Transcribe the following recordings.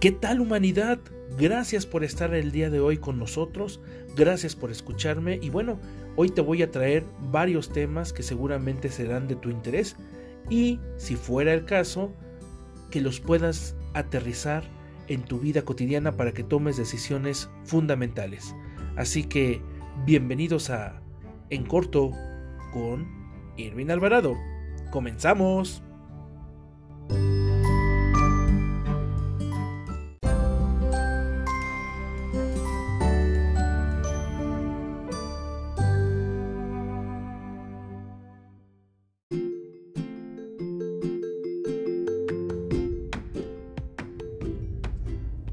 ¿Qué tal humanidad? Gracias por estar el día de hoy con nosotros, gracias por escucharme y bueno, hoy te voy a traer varios temas que seguramente serán de tu interés y, si fuera el caso, que los puedas aterrizar en tu vida cotidiana para que tomes decisiones fundamentales. Así que, bienvenidos a En Corto con Irving Alvarado. ¡Comenzamos!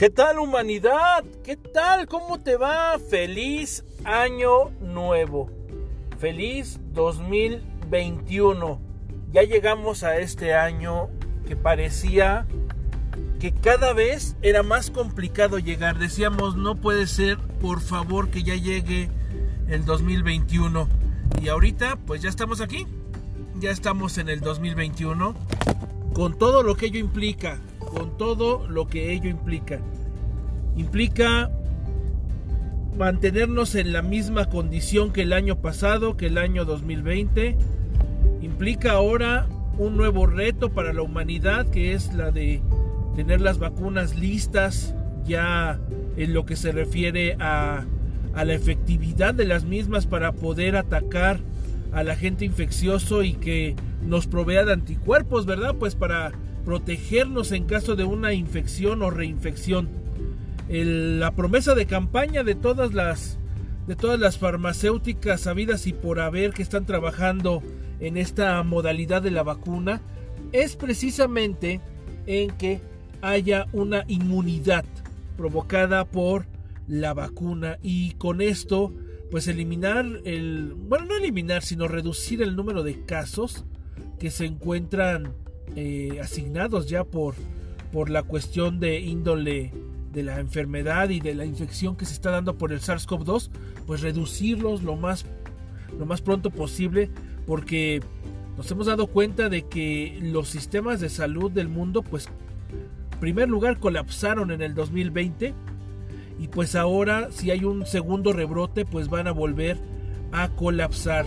¿Qué tal humanidad? ¿Qué tal? ¿Cómo te va? Feliz año nuevo. Feliz 2021. Ya llegamos a este año que parecía que cada vez era más complicado llegar. Decíamos, no puede ser, por favor, que ya llegue el 2021. Y ahorita, pues ya estamos aquí. Ya estamos en el 2021. Con todo lo que ello implica con todo lo que ello implica. Implica mantenernos en la misma condición que el año pasado, que el año 2020. Implica ahora un nuevo reto para la humanidad, que es la de tener las vacunas listas ya en lo que se refiere a, a la efectividad de las mismas para poder atacar al agente infeccioso y que nos provea de anticuerpos, ¿verdad? Pues para protegernos en caso de una infección o reinfección. La promesa de campaña de todas las de todas las farmacéuticas sabidas y por haber que están trabajando en esta modalidad de la vacuna es precisamente en que haya una inmunidad provocada por la vacuna. Y con esto pues eliminar el bueno no eliminar sino reducir el número de casos que se encuentran eh, asignados ya por, por la cuestión de índole de la enfermedad y de la infección que se está dando por el SARS-CoV-2, pues reducirlos lo más, lo más pronto posible, porque nos hemos dado cuenta de que los sistemas de salud del mundo, pues, en primer lugar, colapsaron en el 2020 y pues ahora, si hay un segundo rebrote, pues van a volver a colapsar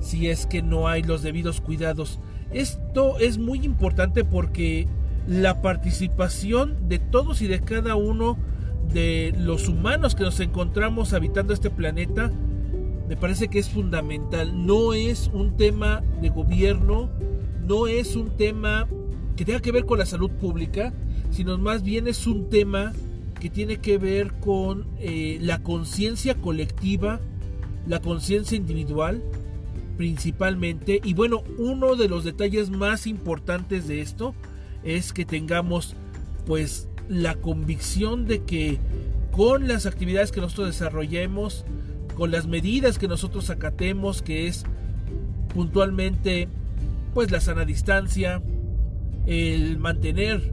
si es que no hay los debidos cuidados. Esto es muy importante porque la participación de todos y de cada uno de los humanos que nos encontramos habitando este planeta me parece que es fundamental. No es un tema de gobierno, no es un tema que tenga que ver con la salud pública, sino más bien es un tema que tiene que ver con eh, la conciencia colectiva, la conciencia individual principalmente. Y bueno, uno de los detalles más importantes de esto es que tengamos pues la convicción de que con las actividades que nosotros desarrollemos, con las medidas que nosotros acatemos, que es puntualmente pues la sana distancia, el mantener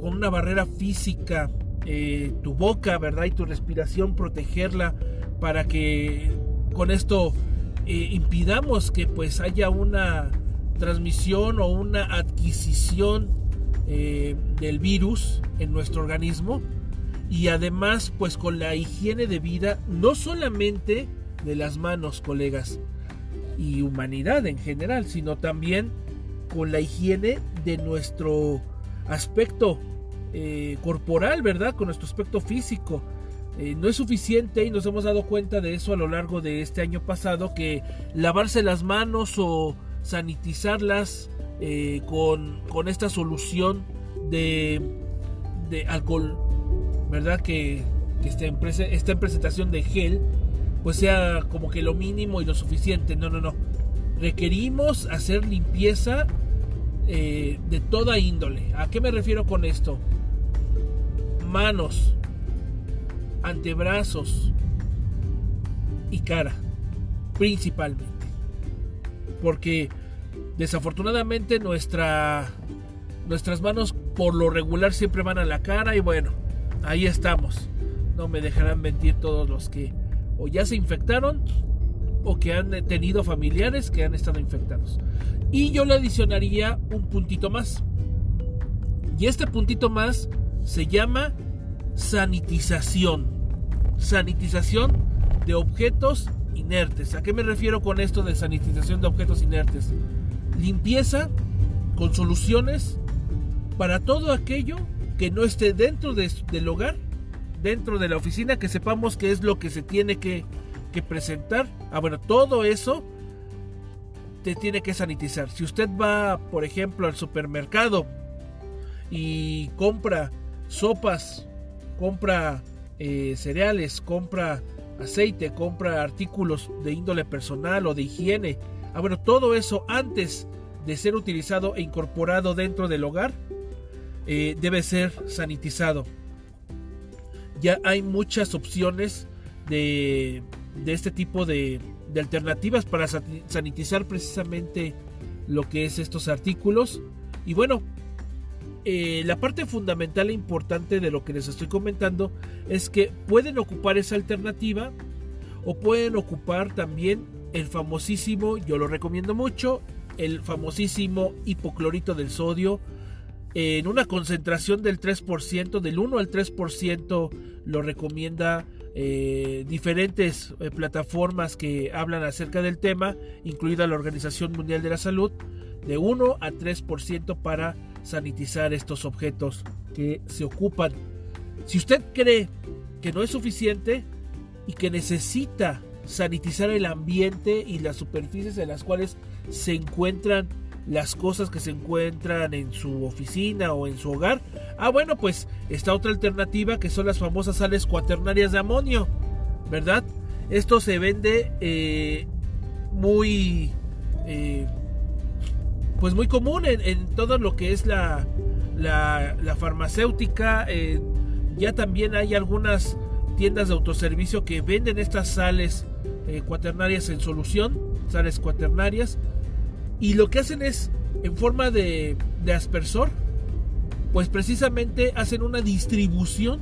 con una barrera física eh, tu boca, ¿verdad? Y tu respiración, protegerla para que con esto eh, impidamos que pues haya una transmisión o una adquisición eh, del virus en nuestro organismo y además pues con la higiene de vida no solamente de las manos colegas y humanidad en general sino también con la higiene de nuestro aspecto eh, corporal verdad con nuestro aspecto físico. Eh, no es suficiente y nos hemos dado cuenta de eso a lo largo de este año pasado que lavarse las manos o sanitizarlas eh, con, con, esta solución de, de alcohol, ¿verdad? Que, que en está en presentación de gel, pues sea como que lo mínimo y lo suficiente. No, no, no. Requerimos hacer limpieza eh, de toda índole. ¿A qué me refiero con esto? Manos, antebrazos y cara, principalmente. Porque desafortunadamente nuestra, nuestras manos por lo regular siempre van a la cara y bueno, ahí estamos. No me dejarán mentir todos los que o ya se infectaron o que han tenido familiares que han estado infectados. Y yo le adicionaría un puntito más. Y este puntito más se llama sanitización. Sanitización de objetos inertes. ¿A qué me refiero con esto de sanitización de objetos inertes? Limpieza con soluciones para todo aquello que no esté dentro del hogar, dentro de la oficina, que sepamos qué es lo que se tiene que, que presentar. Ah, bueno, todo eso te tiene que sanitizar. Si usted va, por ejemplo, al supermercado y compra sopas, compra eh, cereales, compra aceite, compra artículos de índole personal o de higiene. Ah, bueno, todo eso antes de ser utilizado e incorporado dentro del hogar eh, debe ser sanitizado. Ya hay muchas opciones de, de este tipo de, alternativas para sanitizar precisamente lo que es estos artículos. Y bueno, eh, la parte fundamental e importante de lo que les estoy comentando es que pueden ocupar esa alternativa o pueden ocupar también el famosísimo, yo lo recomiendo mucho, el famosísimo hipoclorito del sodio en una concentración del 3%, del 1 al 3% lo recomienda eh, diferentes eh, plataformas que hablan acerca del tema, incluida la Organización Mundial de la Salud, de 1 a 3% para sanitizar estos objetos que se ocupan. Si usted cree que no es suficiente y que necesita sanitizar el ambiente y las superficies en las cuales se encuentran las cosas que se encuentran en su oficina o en su hogar. Ah, bueno, pues está otra alternativa que son las famosas sales cuaternarias de amonio, ¿verdad? Esto se vende eh, muy eh, pues muy común en, todo lo que es la, farmacéutica. Eh, ya también hay algunas tiendas de autoservicio que venden estas sales eh, cuaternarias en solución, sales cuaternarias. Y lo que hacen es, en forma de, de aspersor, pues precisamente hacen una distribución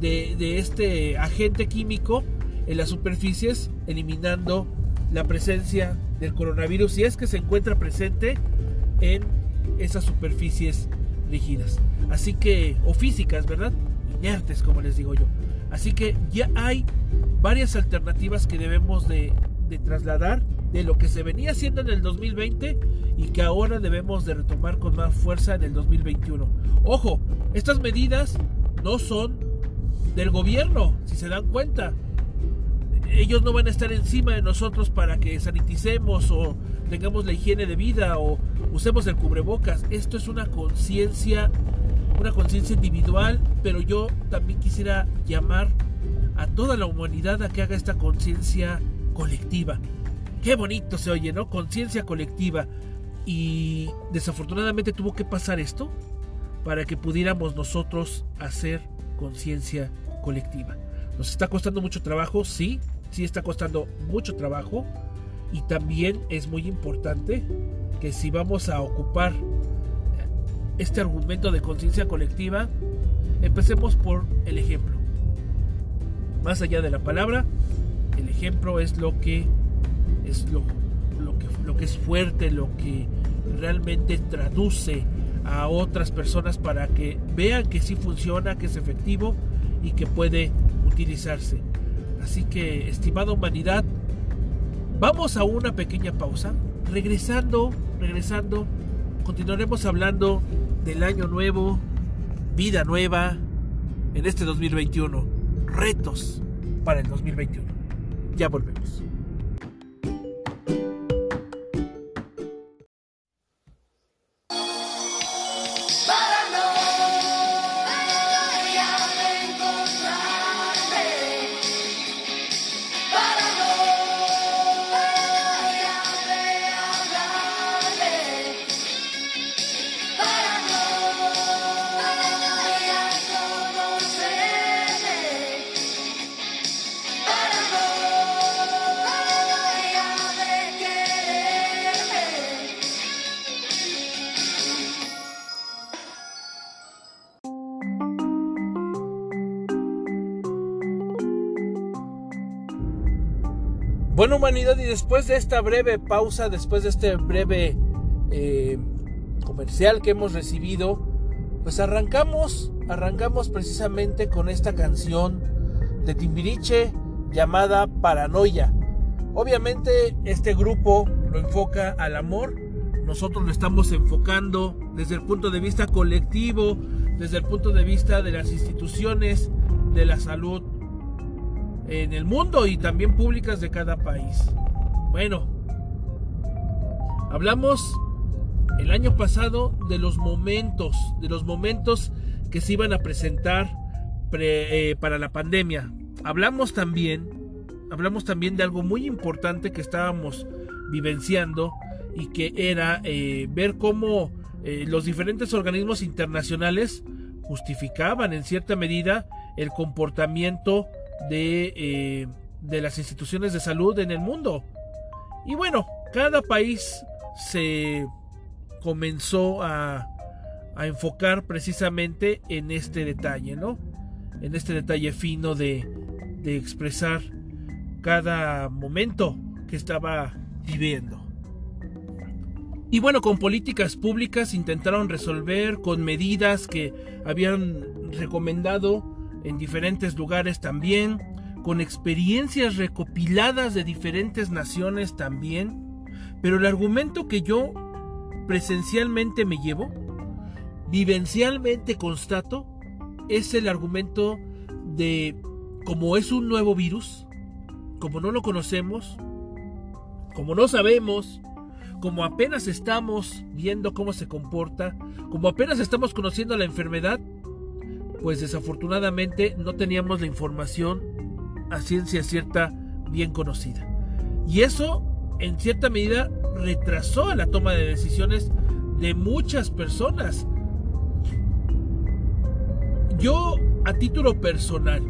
de, de, este agente químico en las superficies, eliminando la presencia del coronavirus si es que se encuentra presente en esas superficies rígidas. Así que, o físicas, ¿verdad? Inertes, como les digo yo. Así que ya hay varias alternativas que debemos de, trasladar de lo que se venía haciendo en el 2020 y que ahora debemos de retomar con más fuerza en el 2021. Ojo, estas medidas no son del gobierno, si se dan cuenta ellos no van a estar encima de nosotros para que saniticemos o tengamos la higiene de vida o usemos el cubrebocas. Esto es una conciencia, una conciencia individual, pero yo también quisiera llamar a toda la humanidad a que haga esta conciencia colectiva. Qué bonito se oye, ¿no? Conciencia colectiva. Y desafortunadamente tuvo que pasar esto para que pudiéramos nosotros hacer conciencia colectiva. Nos está costando mucho trabajo, sí, sí está costando mucho trabajo y también es muy importante que si vamos a ocupar este argumento de conciencia colectiva, empecemos por el ejemplo. Más allá de la palabra, el ejemplo es lo que es lo, lo, que, lo que es fuerte, lo que realmente traduce a otras personas para que vean que sí funciona, que es efectivo y que puede utilizarse. Así que, estimada humanidad, vamos a una pequeña pausa. Regresando, regresando, continuaremos hablando del año nuevo, vida nueva en este 2021, retos para el 2021. Ya volvemos. Y después de esta breve pausa, después de este breve eh, comercial que hemos recibido, Pues arrancamos, arrancamos precisamente con esta canción de Timbiriche llamada Paranoia. Obviamente este grupo lo enfoca al amor, nosotros lo estamos enfocando desde el punto de vista colectivo, desde el punto de vista de las instituciones de la salud en el mundo y también públicas de cada país. Bueno, hablamos el año pasado de los momentos, de los momentos que se iban a presentar eh, para la pandemia. Hablamos también, hablamos también de algo muy importante que estábamos vivenciando y que era eh, ver cómo eh, los diferentes organismos internacionales justificaban en cierta medida el comportamiento de, de las instituciones de salud en el mundo. Y bueno, cada país se comenzó a, enfocar precisamente en este detalle, ¿no? En este detalle fino de expresar cada momento que estaba viviendo. Y bueno, con políticas públicas intentaron resolver con medidas que habían recomendado en diferentes lugares también, con experiencias recopiladas de diferentes naciones también. Pero el argumento que yo presencialmente me llevo, vivencialmente constato, es el argumento de como es un nuevo virus, como no lo conocemos, como no sabemos, como apenas estamos viendo cómo se comporta, como apenas estamos conociendo la enfermedad, pues desafortunadamente no teníamos la información a ciencia cierta bien conocida. Y eso, en cierta medida, retrasó la toma de decisiones de muchas personas. Yo, a título personal,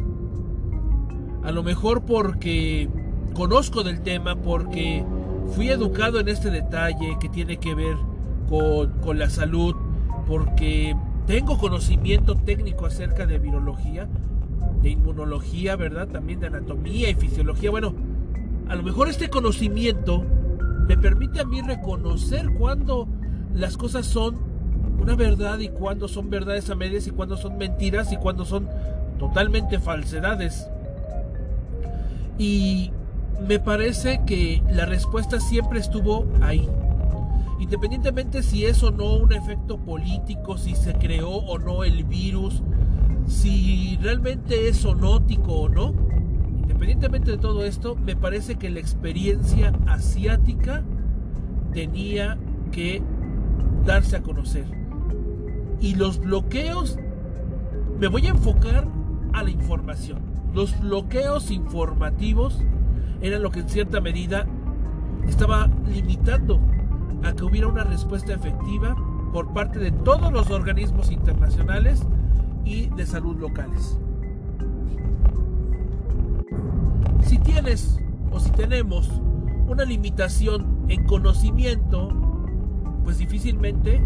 a lo mejor porque conozco del tema, porque fui educado en este detalle que tiene que ver con, la salud, porque tengo conocimiento técnico acerca de virología, de inmunología, ¿verdad? También de anatomía y fisiología. Bueno, a lo mejor este conocimiento me permite a mí reconocer cuándo las cosas son una verdad y cuándo son verdades a medias y cuándo son mentiras y cuándo son totalmente falsedades. Y me parece que la respuesta siempre estuvo ahí. Independientemente si es o no un efecto político, si se creó o no el virus, si realmente es zoonótico o no, independientemente de todo esto, me parece que la experiencia asiática tenía que darse a conocer. Y los bloqueos, me voy a enfocar a la información. Los bloqueos informativos era lo que en cierta medida estaba limitando a que hubiera una respuesta efectiva por parte de todos los organismos internacionales y de salud locales. Si tienes o si tenemos una limitación en conocimiento, pues difícilmente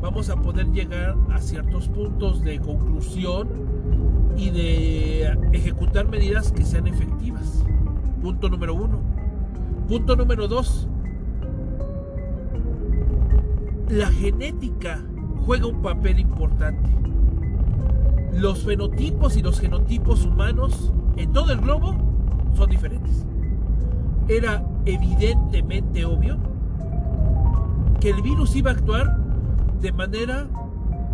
vamos a poder llegar a ciertos puntos de conclusión y de ejecutar medidas que sean efectivas. Punto número uno. Punto número dos. La genética juega un papel importante. Los fenotipos y los genotipos humanos en todo el globo son diferentes. Era evidentemente obvio que el virus iba a actuar de manera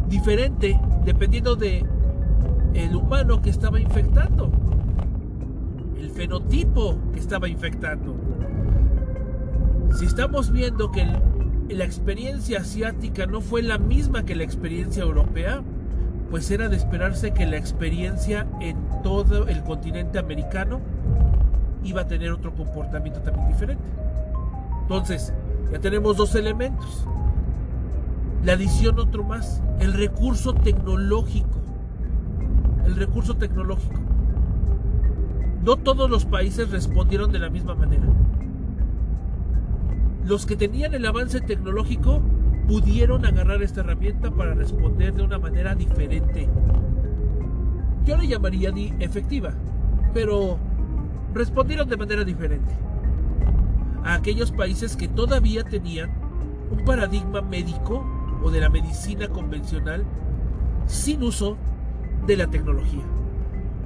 diferente dependiendo de el humano que estaba infectando el fenotipo que estaba infectando. Si estamos viendo que la experiencia asiática no fue la misma que la experiencia europea, pues era de esperarse que la experiencia en todo el continente americano iba a tener otro comportamiento también diferente. Entonces, ya tenemos dos elementos. La adición otro más, el recurso tecnológico. El recurso tecnológico no todos los países respondieron de la misma manera. Los que tenían el avance tecnológico pudieron agarrar esta herramienta para responder de una manera diferente. Yo le llamaría efectiva, pero respondieron de manera diferente. A aquellos países que todavía tenían un paradigma médico o de la medicina convencional sin uso de la tecnología.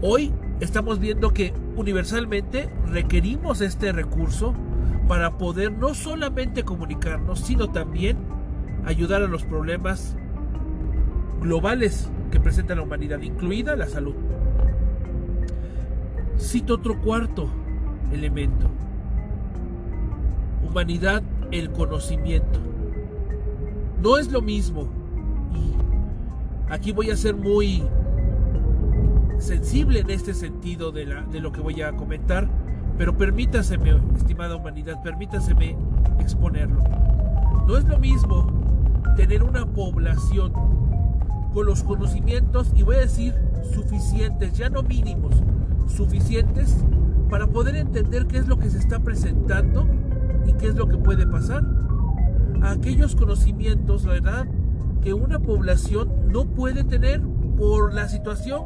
Hoy estamos viendo que universalmente requerimos este recurso para poder no solamente comunicarnos, sino también ayudar a los problemas globales que presenta la humanidad, incluida la salud. Cito otro cuarto elemento. Humanidad, el conocimiento. No es lo mismo. Y aquí voy a ser muy sensible en este sentido de, de lo que voy a comentar, pero permítaseme, estimada humanidad, permítaseme exponerlo. No es lo mismo tener una población con los conocimientos, y voy a decir suficientes, ya no mínimos, suficientes para poder entender qué es lo que se está presentando y qué es lo que puede pasar. Aquellos conocimientos, la verdad, que una población no puede tener por la situación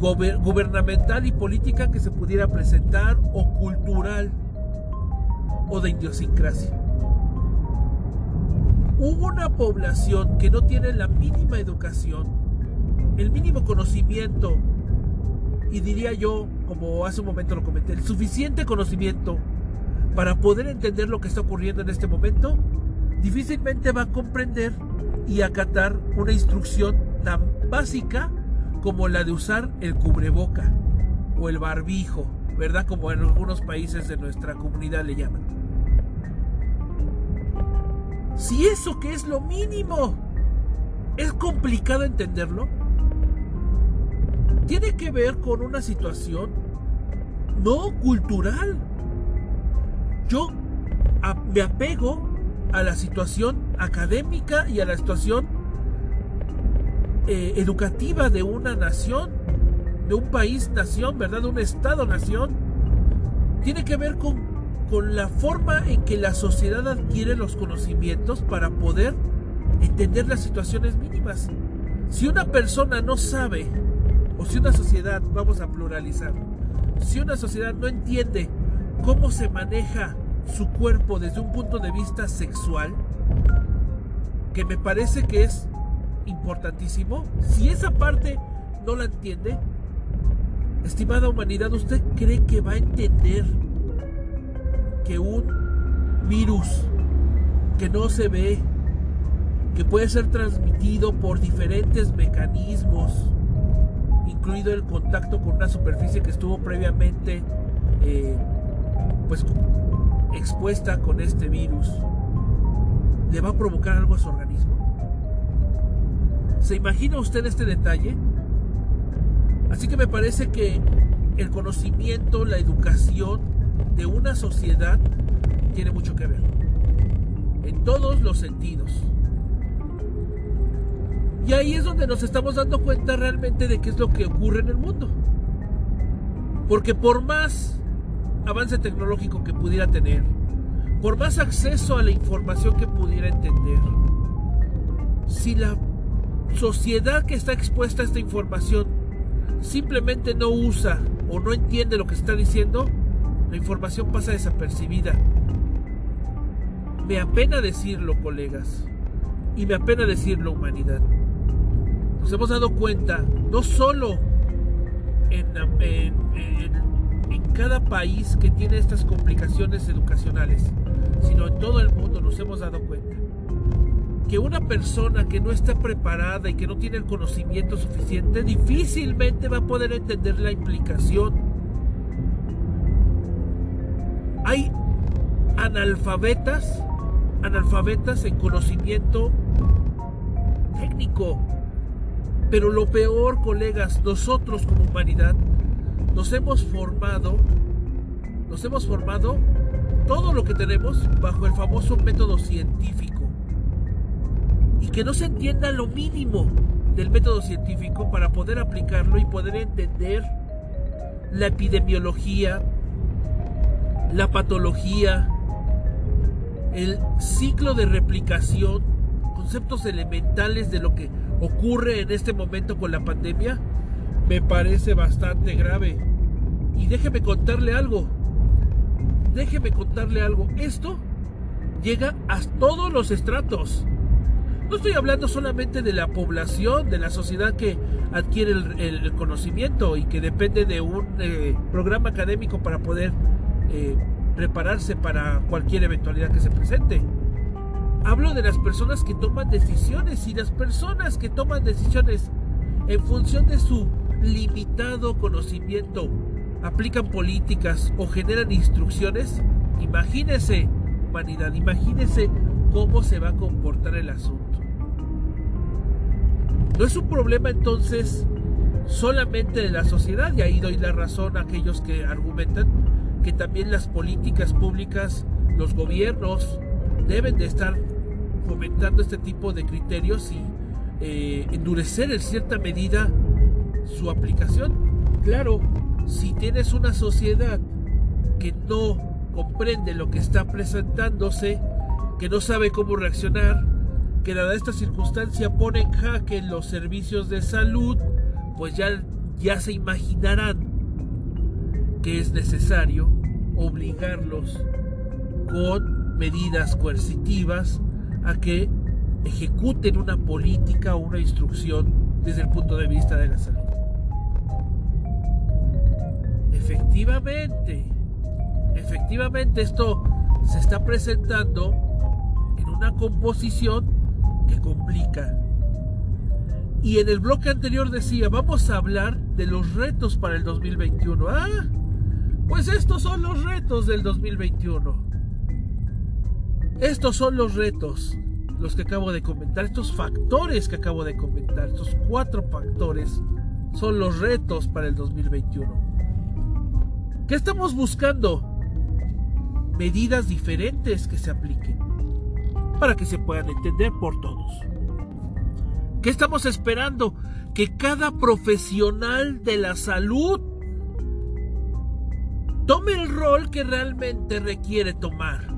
gubernamental y política que se pudiera presentar o cultural o de idiosincrasia. Hubo una población que no tiene la mínima educación, el mínimo conocimiento y diría yo, como hace un momento lo comenté, el suficiente conocimiento para poder entender lo que está ocurriendo en este momento, difícilmente va a comprender y acatar una instrucción tan básica como la de usar el cubreboca o el barbijo, ¿verdad? Como en algunos países de nuestra comunidad le llaman. Si eso que es lo mínimo es complicado entenderlo, tiene que ver con una situación no cultural. Yo me apego a la situación académica y a la situación eh, educativa de una nación, de un país nación, ¿verdad? De un estado nación. Tiene que ver con, con la forma en que la sociedad adquiere los conocimientos para poder entender las situaciones mínimas. Si una persona no sabe o si una sociedad, vamos a pluralizar, si una sociedad no entiende cómo se maneja su cuerpo desde un punto de vista sexual, que me parece que es importantísimo, si esa parte no la entiende, estimada humanidad, ¿usted cree que va a entender que un virus que no se ve, que puede ser transmitido por diferentes mecanismos, incluido el contacto con una superficie que estuvo previamente eh, pues expuesta con este virus, le va a provocar algo a su organismo. ¿Se imagina usted este detalle? Así que me parece que el conocimiento, la educación de una sociedad tiene mucho que ver. En todos los sentidos. Y ahí es donde nos estamos dando cuenta realmente de qué es lo que ocurre en el mundo. Porque por más avance tecnológico que pudiera tener, por más acceso a la información que pudiera entender, si la sociedad que está expuesta a esta información simplemente no usa o no entiende lo que está diciendo, la información pasa desapercibida. Me apena decirlo, colegas, y me apena decirlo, humanidad nos hemos dado cuenta, no solo en, cada país que tiene estas complicaciones educacionales, sino en todo el mundo nos hemos dado cuenta que una persona que no está preparada y que no tiene el conocimiento suficiente difícilmente va a poder entender la implicación. Hay analfabetas, analfabetas en conocimiento técnico, pero lo peor, colegas, nosotros como humanidad nos hemos formado, nos hemos formado todo lo que tenemos bajo el famoso método científico. Y que no se entienda lo mínimo del método científico para poder aplicarlo y poder entender la epidemiología, la patología, el ciclo de replicación, conceptos elementales de lo que ocurre en este momento con la pandemia me parece bastante grave. Y déjeme contarle algo. Déjeme contarle algo. Esto llega a todos los estratos. No estoy hablando solamente de la población, de la sociedad que adquiere el, conocimiento y que depende de un eh, programa académico para poder eh, prepararse para cualquier eventualidad que se presente. Hablo de las personas que toman decisiones y las personas que toman decisiones en función de su limitado conocimiento aplican políticas o generan instrucciones. Imagínese, humanidad, imagínese cómo se va a comportar el asunto. No es un problema entonces solamente de la sociedad, y ahí doy la razón a aquellos que argumentan que también las políticas públicas, los gobiernos deben de estar fomentando este tipo de criterios y eh, endurecer en cierta medida su aplicación. Claro, si tienes una sociedad que no comprende lo que está presentándose, que no sabe cómo reaccionar, que dada esta circunstancia pone en jaque los servicios de salud, pues ya, ya se imaginarán que es necesario obligarlos con medidas coercitivas a que ejecuten una política o una instrucción desde el punto de vista de la salud. Efectivamente, efectivamente esto se está presentando en una composición que complica. Y en el bloque anterior decía, vamos a hablar de los retos para el 2021. Ah, pues estos son los retos del 2021. Estos son los retos, los que acabo de comentar, estos factores que acabo de comentar, estos cuatro factores son los retos para el 2021. ¿Qué estamos buscando? Medidas diferentes que se apliquen para que se puedan entender por todos. ¿Qué estamos esperando? Que cada profesional de la salud tome el rol que realmente requiere tomar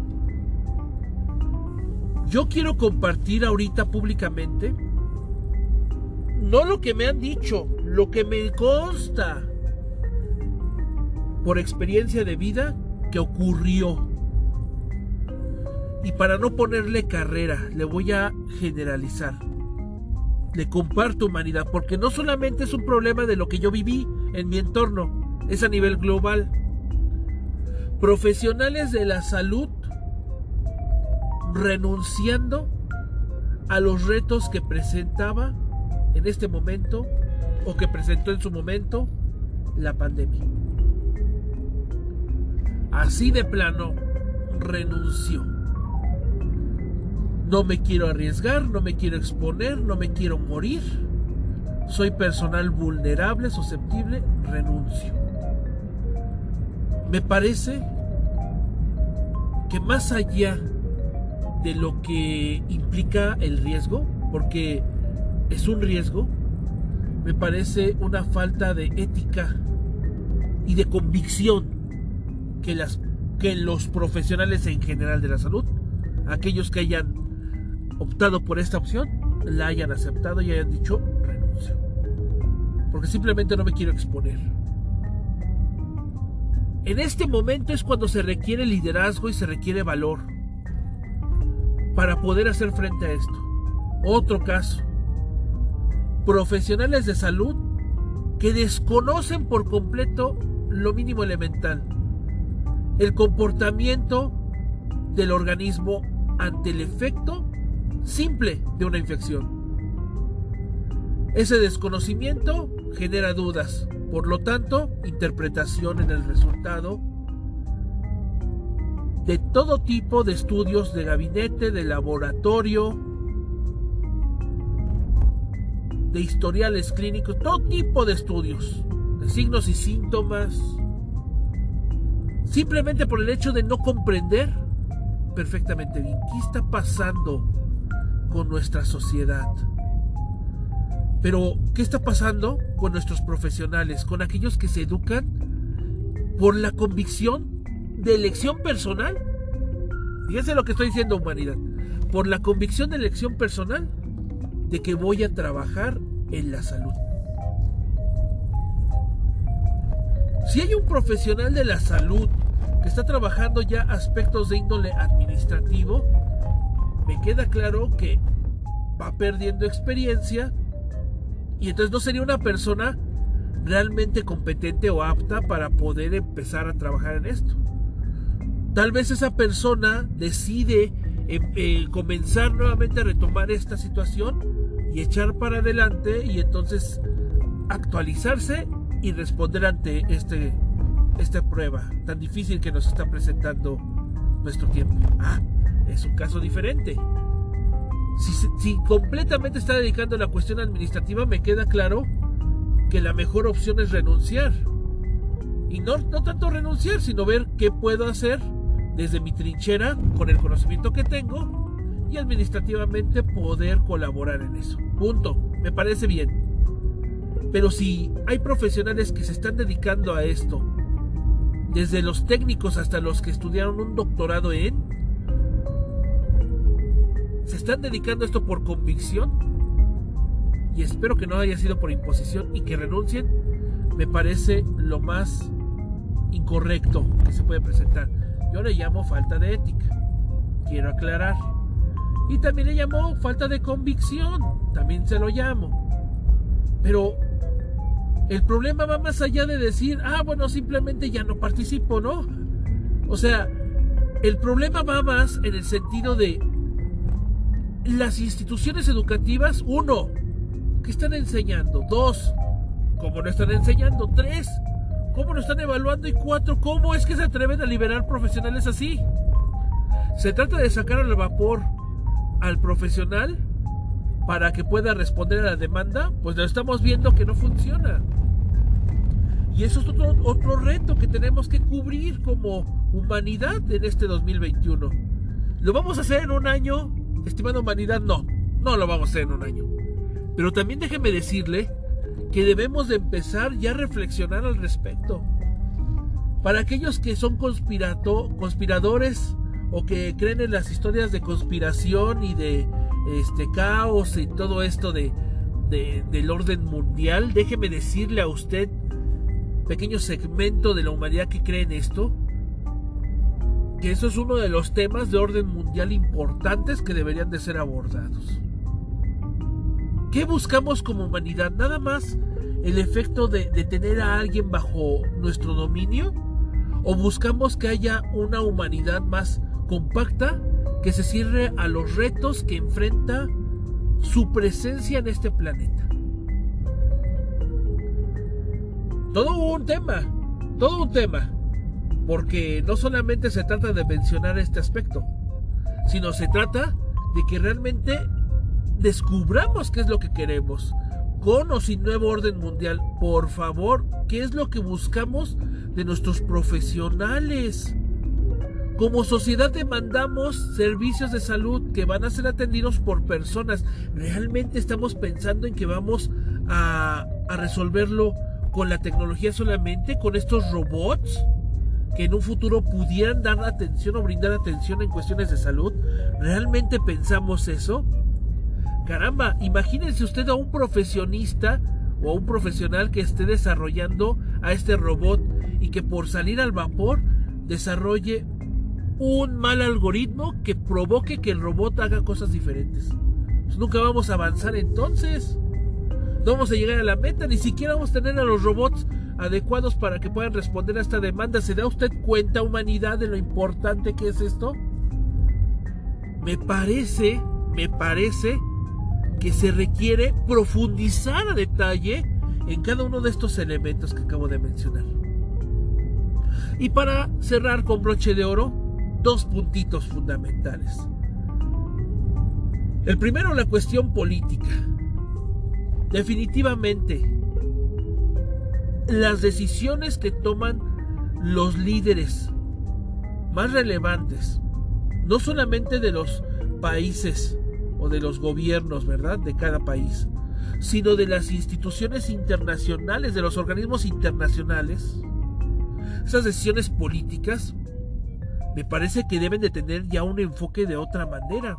yo quiero compartir ahorita públicamente no lo que me han dicho, lo que me consta por experiencia de vida que ocurrió. Y para no ponerle carrera, le voy a generalizar. Le comparto humanidad, porque no solamente es un problema de lo que yo viví en mi entorno, es a nivel global. Profesionales de la salud renunciando a los retos que presentaba en este momento o que presentó en su momento la pandemia. Así de plano renunció. No me quiero arriesgar, no me quiero exponer, no me quiero morir. Soy personal vulnerable, susceptible, renuncio. Me parece que más allá de lo que implica el riesgo, porque es un riesgo, me parece una falta de ética y de convicción que, las, que los profesionales en general de la salud, aquellos que hayan optado por esta opción, la hayan aceptado y hayan dicho renuncio. Porque simplemente no me quiero exponer. En este momento es cuando se requiere liderazgo y se requiere valor para poder hacer frente a esto. Otro caso. Profesionales de salud que desconocen por completo lo mínimo elemental. El comportamiento del organismo ante el efecto simple de una infección. Ese desconocimiento genera dudas, por lo tanto, interpretación en el resultado de todo tipo de estudios de gabinete, de laboratorio, de historiales clínicos, todo tipo de estudios, de signos y síntomas, simplemente por el hecho de no comprender perfectamente bien qué está pasando con nuestra sociedad. Pero, ¿qué está pasando con nuestros profesionales, con aquellos que se educan por la convicción de elección personal. Fíjense lo que estoy diciendo, humanidad. Por la convicción de elección personal de que voy a trabajar en la salud. Si hay un profesional de la salud que está trabajando ya aspectos de índole administrativo, me queda claro que va perdiendo experiencia y entonces no sería una persona realmente competente o apta para poder empezar a trabajar en esto. Tal vez esa persona decide em, eh, comenzar nuevamente a retomar esta situación y echar para adelante y entonces actualizarse y responder ante este, esta prueba tan difícil que nos está presentando nuestro tiempo. Ah, es un caso diferente. Si, completamente está dedicando a la cuestión administrativa, me queda claro que la mejor opción es renunciar. Y no, no tanto renunciar, sino ver qué puedo hacer desde mi trinchera con el conocimiento que tengo y administrativamente poder colaborar en eso. Punto. Me parece bien. Pero si hay profesionales que se están dedicando a esto, desde los técnicos hasta los que estudiaron un doctorado en, se están dedicando a esto por convicción, y espero que no haya sido por imposición y que renuncien, me parece lo más incorrecto que se puede presentar. Yo le llamo falta de ética, quiero aclarar. Y también le llamo falta de convicción, también se lo llamo. Pero el problema va más allá de decir, ah, bueno, simplemente ya no participo, ¿no? O sea, el problema va más en el sentido de las instituciones educativas, uno, que están enseñando, dos, cómo no están enseñando, tres, cómo lo están evaluando y cuatro, cómo es que se atreven a liberar profesionales así. Se trata de sacar al vapor al profesional para que pueda responder a la demanda, pues lo estamos viendo que no funciona. Y eso es otro, otro reto que tenemos que cubrir como humanidad en este 2021. ¿Lo vamos a hacer en un año? Estimada humanidad, no. No lo vamos a hacer en un año. Pero también déjeme decirle que debemos de empezar ya a reflexionar al respecto. Para aquellos que son conspiradores o que creen en las historias de conspiración y de este caos y todo esto de, del orden mundial, déjeme decirle a usted pequeño segmento de la humanidad que cree en esto, que eso es uno de los temas de orden mundial importantes que deberían de ser abordados. ¿Qué buscamos como humanidad? Nada más el efecto de, de tener a alguien bajo nuestro dominio o buscamos que haya una humanidad más compacta que se cierre a los retos que enfrenta su presencia en este planeta. todo un tema, todo un tema, porque no solamente se trata de mencionar este aspecto, sino se trata de que realmente descubramos qué es lo que queremos, con o sin nuevo orden mundial. Por favor, ¿qué es lo que buscamos de nuestros profesionales? Como sociedad demandamos servicios de salud que van a ser atendidos por personas. ¿Realmente estamos pensando en que vamos a, a resolverlo con la tecnología solamente, con estos robots que en un futuro pudieran dar atención o brindar atención en cuestiones de salud? ¿Realmente pensamos eso? Caramba, imagínense usted a un profesionista o a un profesional que esté desarrollando a este robot y que por salir al vapor desarrolle un mal algoritmo que provoque que el robot haga cosas diferentes. Pues nunca vamos a avanzar entonces no vamos a llegar a la meta, ni siquiera vamos a tener a los robots adecuados para que puedan responder a esta demanda. ¿Se da usted cuenta, humanidad, de lo importante que es esto? Me parece, me parece que se requiere profundizar a detalle en cada uno de estos elementos que acabo de mencionar. Y para cerrar con broche de oro, dos puntitos fundamentales. El primero, la cuestión política. Definitivamente, las decisiones que toman los líderes más relevantes, no solamente de los países o de los gobiernos, ¿verdad? De cada país, sino de las instituciones internacionales, de los organismos internacionales, esas decisiones políticas, me parece que deben de tener ya un enfoque de otra manera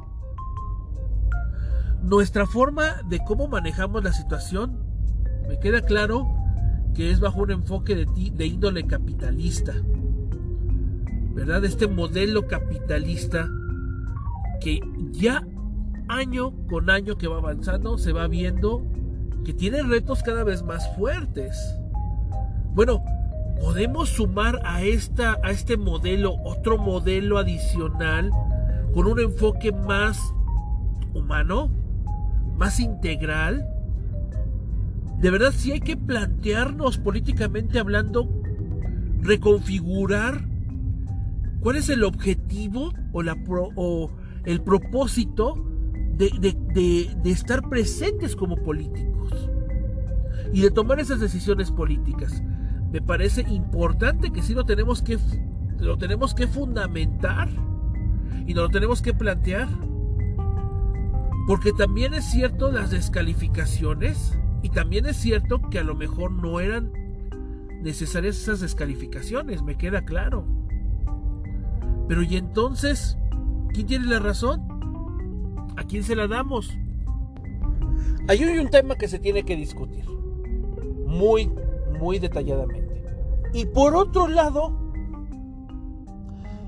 nuestra forma de cómo manejamos la situación, me queda claro que es bajo un enfoque de, de índole capitalista. ¿Verdad? Este modelo capitalista que ya año con año que va avanzando se va viendo que tiene retos cada vez más fuertes. Bueno, podemos sumar a, esta, a este modelo otro modelo adicional con un enfoque más humano, más integral. De verdad, sí hay que plantearnos políticamente hablando, reconfigurar cuál es el objetivo o, la o el propósito de, de estar presentes como políticos y de tomar esas decisiones políticas. Me parece importante que sí lo tenemos que, lo tenemos que fundamentar y nos lo tenemos que plantear. Porque también es cierto las descalificaciones y también es cierto que a lo mejor no eran necesarias esas descalificaciones, me queda claro. Pero y entonces, ¿quién tiene la razón? ¿A quién se la damos? Hay un tema que se tiene que discutir muy, muy detalladamente. Y por otro lado,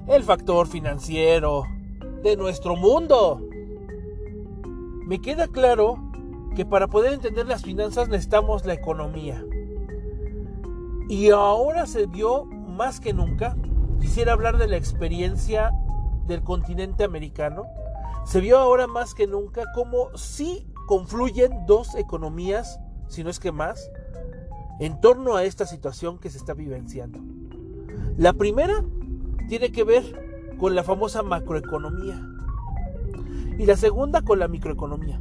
el factor financiero de nuestro mundo. Me queda claro que para poder entender las finanzas necesitamos la economía. Y ahora se vio más que nunca, quisiera hablar de la experiencia del continente americano, se vio ahora más que nunca como si confluyen dos economías, si no es que más, en torno a esta situación que se está vivenciando. La primera tiene que ver con la famosa macroeconomía y la segunda con la microeconomía.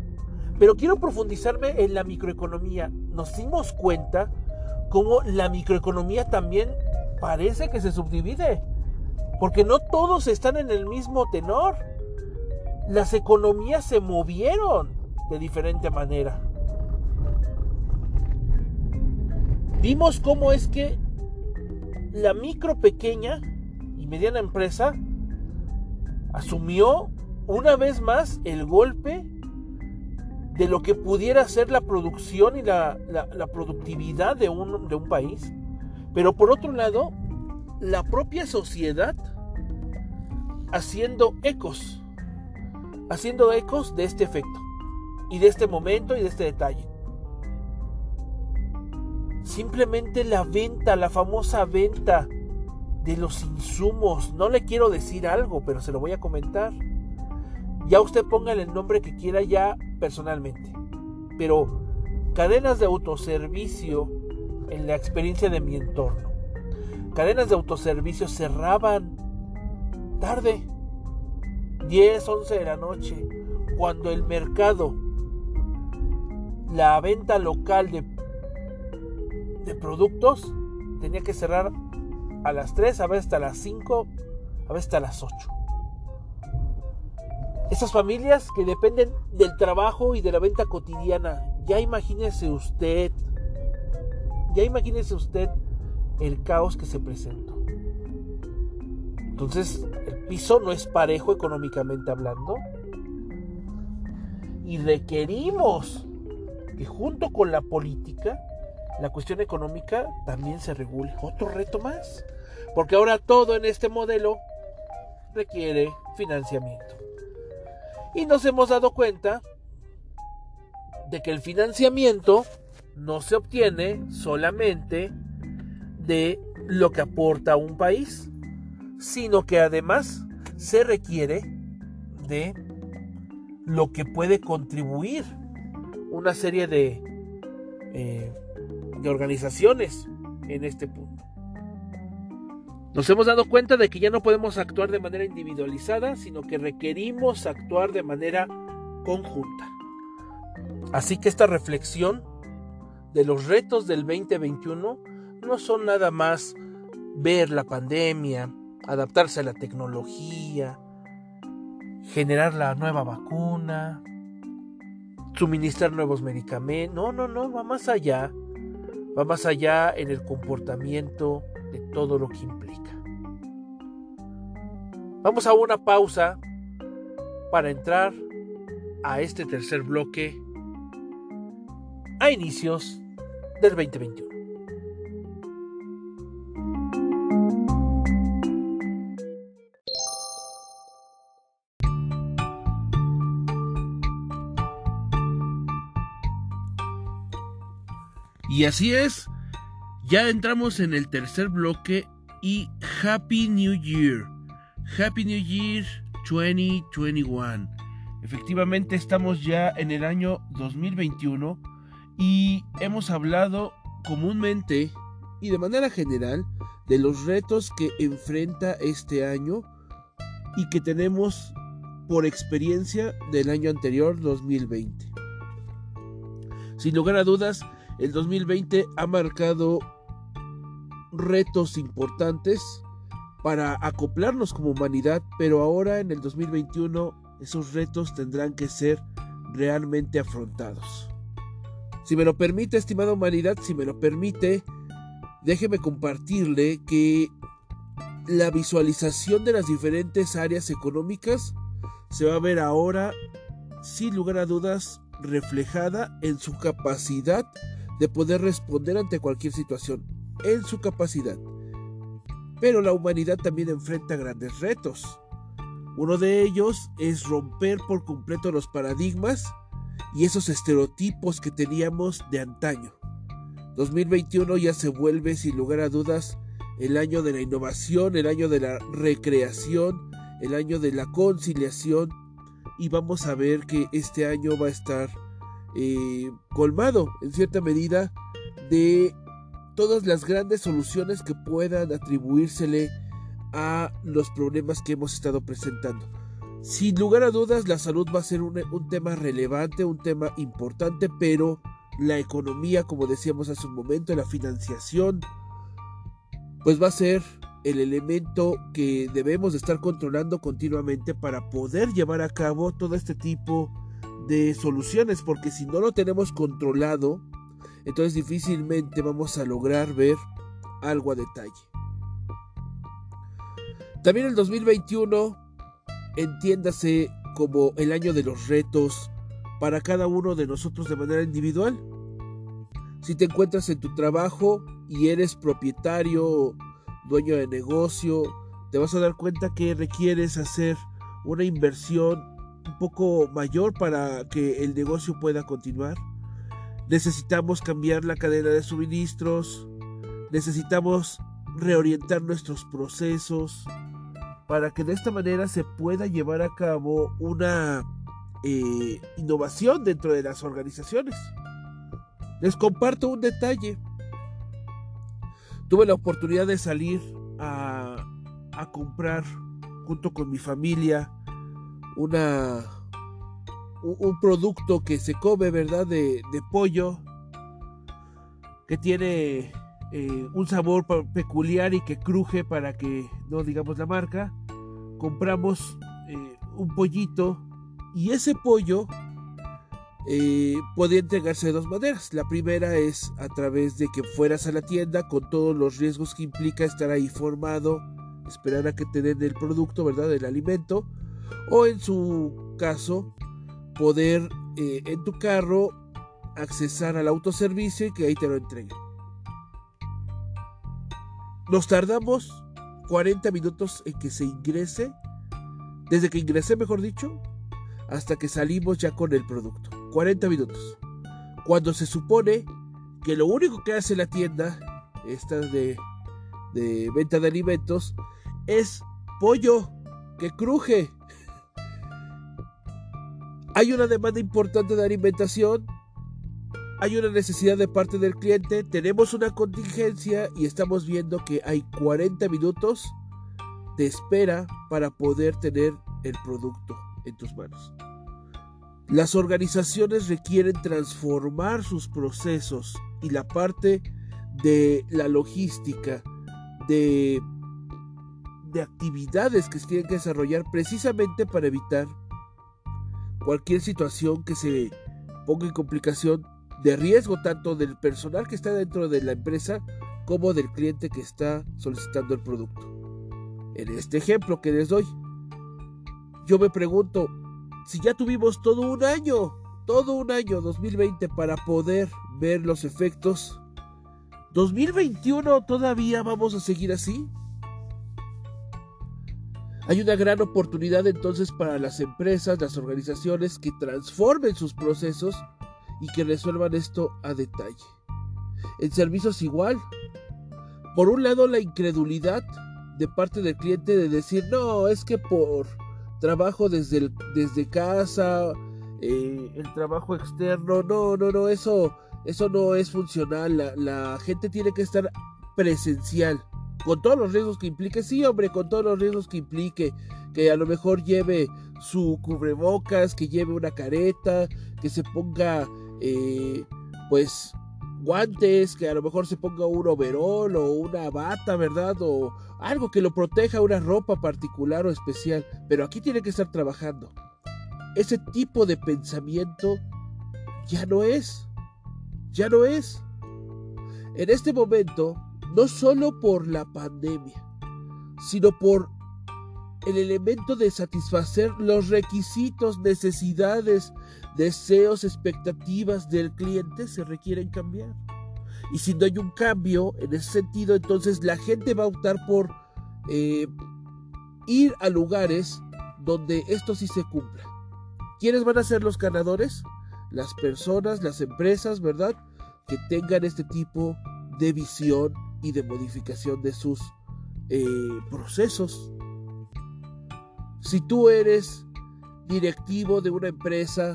Pero quiero profundizarme en la microeconomía. Nos dimos cuenta cómo la microeconomía también parece que se subdivide, porque no todos están en el mismo tenor. Las economías se movieron de diferente manera. Vimos cómo es que la micro, pequeña y mediana empresa asumió una vez más el golpe de lo que pudiera ser la producción y la, productividad de un, de un país. Pero por otro lado, la propia sociedad haciendo ecos, haciendo ecos de este efecto y de este momento y de este detalle. Simplemente la venta, la famosa venta de los insumos. No le quiero decir algo, pero se lo voy a comentar. Ya usted póngale el nombre que quiera ya personalmente. Pero cadenas de autoservicio en la experiencia de mi entorno. Cadenas de autoservicio cerraban tarde, 10, 11 de la noche, cuando el mercado, la venta local de de productos tenía que cerrar a las 3, a veces hasta las 5, a veces hasta las 8. Esas familias que dependen del trabajo y de la venta cotidiana, ya imagínese usted, ya imagínese usted el caos que se presentó. Entonces, el piso no es parejo económicamente hablando. Y requerimos que junto con la política la cuestión económica también se regule. Otro reto más. Porque ahora todo en este modelo requiere financiamiento. Y nos hemos dado cuenta de que el financiamiento no se obtiene solamente de lo que aporta un país, sino que además se requiere de lo que puede contribuir una serie de eh, organizaciones en este punto. Nos hemos dado cuenta de que ya no podemos actuar de manera individualizada, sino que requerimos actuar de manera conjunta. Así que esta reflexión de los retos del 2021 no son nada más ver la pandemia, adaptarse a la tecnología, generar la nueva vacuna, suministrar nuevos medicamentos. No, no, no, va más allá va más allá en el comportamiento de todo lo que implica. Vamos a una pausa para entrar a este tercer bloque a inicios del 2021. Y así es, ya entramos en el tercer bloque y Happy New Year. Happy New Year 2021. Efectivamente estamos ya en el año 2021 y hemos hablado comúnmente y de manera general de los retos que enfrenta este año y que tenemos por experiencia del año anterior 2020. Sin lugar a dudas, el 2020 ha marcado retos importantes para acoplarnos como humanidad, pero ahora en el 2021 esos retos tendrán que ser realmente afrontados. Si me lo permite, estimada humanidad, si me lo permite, déjeme compartirle que la visualización de las diferentes áreas económicas se va a ver ahora, sin lugar a dudas, reflejada en su capacidad de poder responder ante cualquier situación, en su capacidad. Pero la humanidad también enfrenta grandes retos. Uno de ellos es romper por completo los paradigmas y esos estereotipos que teníamos de antaño. 2021 ya se vuelve sin lugar a dudas el año de la innovación, el año de la recreación, el año de la conciliación y vamos a ver que este año va a estar eh, colmado en cierta medida de todas las grandes soluciones que puedan atribuírsele a los problemas que hemos estado presentando. Sin lugar a dudas, la salud va a ser un, tema relevante, un tema importante, pero la economía, como decíamos hace un momento, la financiación, pues va a ser el elemento que debemos de estar controlando continuamente para poder llevar a cabo todo este tipo de soluciones, porque si no lo tenemos controlado, entonces difícilmente vamos a lograr ver algo a detalle. También el 2021, entiéndase como el año de los retos para cada uno de nosotros de manera individual. Si te encuentras en tu trabajo y eres propietario, dueño de negocio, te vas a dar cuenta que requieres hacer una inversión un poco mayor para que el negocio pueda continuar. Necesitamos cambiar la cadena de suministros, necesitamos reorientar nuestros procesos, para que de esta manera se pueda llevar a cabo una eh, innovación dentro de las organizaciones. Les comparto un detalle. Tuve la oportunidad de salir a, a comprar junto con mi familia una un, producto que se come, ¿verdad? De, de pollo que tiene eh, un sabor peculiar y que cruje para que no digamos la marca. Compramos eh, un pollito y ese pollo eh, podía entregarse de dos maneras. La primera es a través de que fueras a la tienda con todos los riesgos que implica estar ahí formado, esperar a que te den el producto, ¿verdad? El alimento. O en su caso, poder en tu carro accesar al autoservicio y que ahí te lo entreguen. Nos tardamos 40 minutos en que se ingrese, desde que ingresé, mejor dicho, hasta que salimos ya con el producto. 40 minutos. Cuando se supone que lo único que hace la tienda, esta de, de venta de alimentos, es pollo que cruje. Hay una demanda importante de alimentación hay una necesidad de parte del cliente, tenemos una contingencia y estamos viendo que hay 40 minutos de espera para poder tener el producto en tus manos. Las organizaciones requieren transformar sus procesos y la parte de la logística, de, de actividades que tienen que desarrollar precisamente para evitar cualquier situación que se ponga en complicación de riesgo tanto del personal que está dentro de la empresa como del cliente que está solicitando el producto. En este ejemplo que les doy, yo me pregunto, si ya tuvimos todo un año, todo un año 2020 para poder ver los efectos, 2021 todavía vamos a seguir así. Hay una gran oportunidad entonces para las empresas, las organizaciones que transformen sus procesos y que resuelvan esto a detalle. En servicios igual. Por un lado la incredulidad de parte del cliente de decir, no, es que por trabajo desde, desde casa, eh, el trabajo externo, no, no, no, eso, eso no es funcional. La, la gente tiene que estar presencial con todos los riesgos que implique, sí, hombre, con todos los riesgos que implique, que a lo mejor lleve su cubrebocas, que lleve una careta, que se ponga, eh, pues, guantes, que a lo mejor se ponga un overol o una bata, ¿verdad? O algo que lo proteja, una ropa particular o especial, pero aquí tiene que estar trabajando. Ese tipo de pensamiento ya no es, ya no es. En este momento, no solo por la pandemia, sino por el elemento de satisfacer los requisitos, necesidades, deseos, expectativas del cliente se requieren cambiar. Y si no hay un cambio en ese sentido, entonces la gente va a optar por eh, ir a lugares donde esto sí se cumpla. ¿Quiénes van a ser los ganadores? Las personas, las empresas, ¿verdad? Que tengan este tipo de visión y de modificación de sus eh, procesos. Si tú eres directivo de una empresa,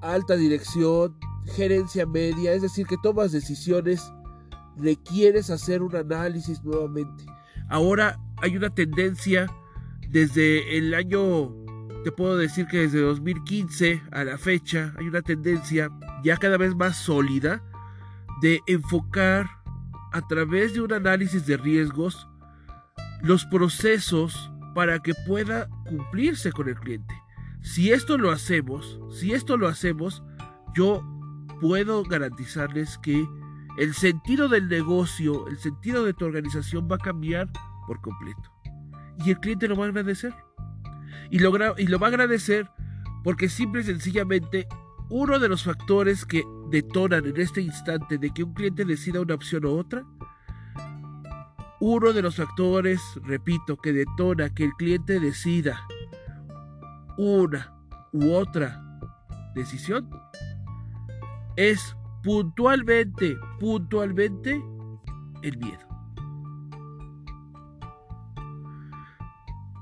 alta dirección, gerencia media, es decir, que tomas decisiones, requieres hacer un análisis nuevamente. Ahora hay una tendencia desde el año, te puedo decir que desde 2015 a la fecha, hay una tendencia ya cada vez más sólida de enfocar a través de un análisis de riesgos los procesos para que pueda cumplirse con el cliente. Si esto lo hacemos, si esto lo hacemos, yo puedo garantizarles que el sentido del negocio, el sentido de tu organización va a cambiar por completo. Y el cliente lo va a agradecer. Y lo, y lo va a agradecer porque simple y sencillamente uno de los factores que detonan en este instante de que un cliente decida una opción u otra, uno de los factores, repito, que detona que el cliente decida una u otra decisión es puntualmente, puntualmente el miedo.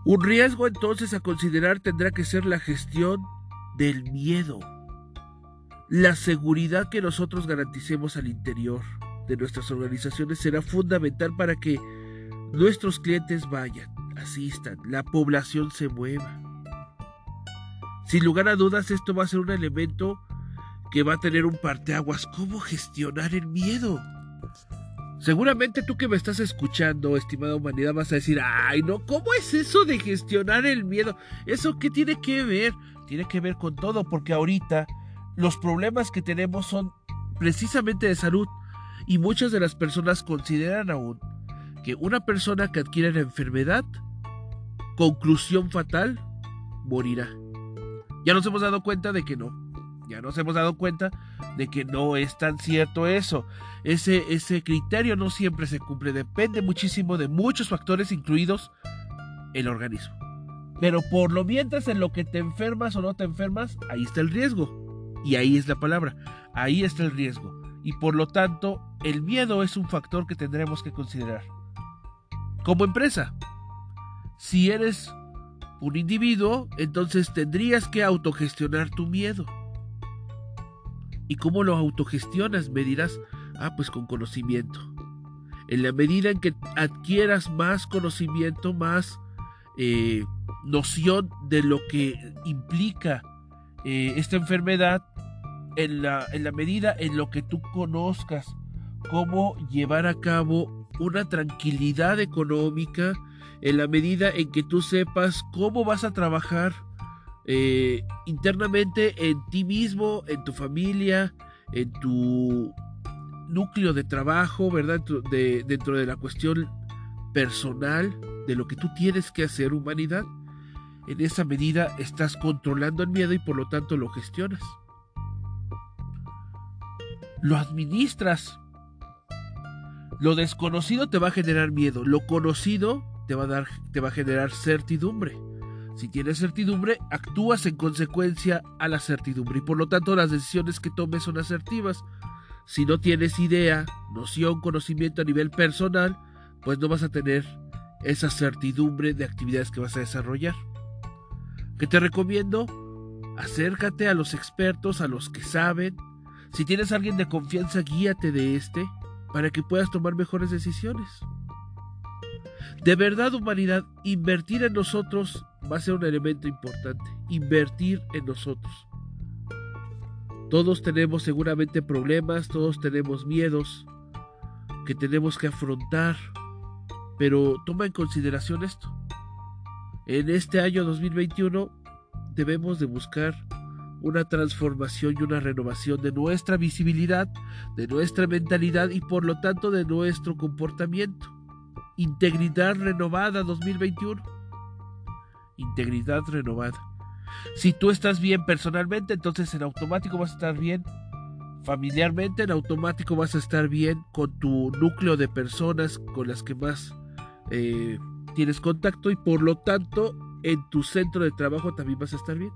Un riesgo entonces a considerar tendrá que ser la gestión del miedo la seguridad que nosotros garanticemos al interior de nuestras organizaciones será fundamental para que nuestros clientes vayan, asistan, la población se mueva. Sin lugar a dudas, esto va a ser un elemento que va a tener un parteaguas. ¿Cómo gestionar el miedo? Seguramente tú que me estás escuchando, estimada humanidad, vas a decir, ay, no, ¿cómo es eso de gestionar el miedo? ¿Eso qué tiene que ver? Tiene que ver con todo, porque ahorita los problemas que tenemos son precisamente de salud y muchas de las personas consideran aún que una persona que adquiere la enfermedad, conclusión fatal, morirá. Ya nos hemos dado cuenta de que no. Ya nos hemos dado cuenta de que no es tan cierto eso. Ese, ese criterio no siempre se cumple. Depende muchísimo de muchos factores, incluidos el organismo. Pero por lo mientras en lo que te enfermas o no te enfermas, ahí está el riesgo. Y ahí es la palabra, ahí está el riesgo. Y por lo tanto, el miedo es un factor que tendremos que considerar. Como empresa, si eres un individuo, entonces tendrías que autogestionar tu miedo. ¿Y cómo lo autogestionas? Me dirás, ah, pues con conocimiento. En la medida en que adquieras más conocimiento, más eh, noción de lo que implica eh, esta enfermedad, en la, en la medida en lo que tú conozcas cómo llevar a cabo una tranquilidad económica, en la medida en que tú sepas cómo vas a trabajar eh, internamente en ti mismo, en tu familia, en tu núcleo de trabajo, ¿verdad? De, dentro de la cuestión personal, de lo que tú tienes que hacer, humanidad, en esa medida estás controlando el miedo y por lo tanto lo gestionas lo administras. Lo desconocido te va a generar miedo, lo conocido te va a dar te va a generar certidumbre. Si tienes certidumbre, actúas en consecuencia a la certidumbre y por lo tanto las decisiones que tomes son asertivas. Si no tienes idea, noción, conocimiento a nivel personal, pues no vas a tener esa certidumbre de actividades que vas a desarrollar. ¿Qué te recomiendo? Acércate a los expertos, a los que saben. Si tienes alguien de confianza, guíate de este para que puedas tomar mejores decisiones. De verdad, humanidad, invertir en nosotros va a ser un elemento importante. Invertir en nosotros. Todos tenemos seguramente problemas, todos tenemos miedos que tenemos que afrontar, pero toma en consideración esto. En este año 2021 debemos de buscar una transformación y una renovación de nuestra visibilidad, de nuestra mentalidad y por lo tanto de nuestro comportamiento. Integridad renovada 2021. Integridad renovada. Si tú estás bien personalmente, entonces en automático vas a estar bien. Familiarmente, en automático vas a estar bien con tu núcleo de personas con las que más eh, tienes contacto y por lo tanto en tu centro de trabajo también vas a estar bien.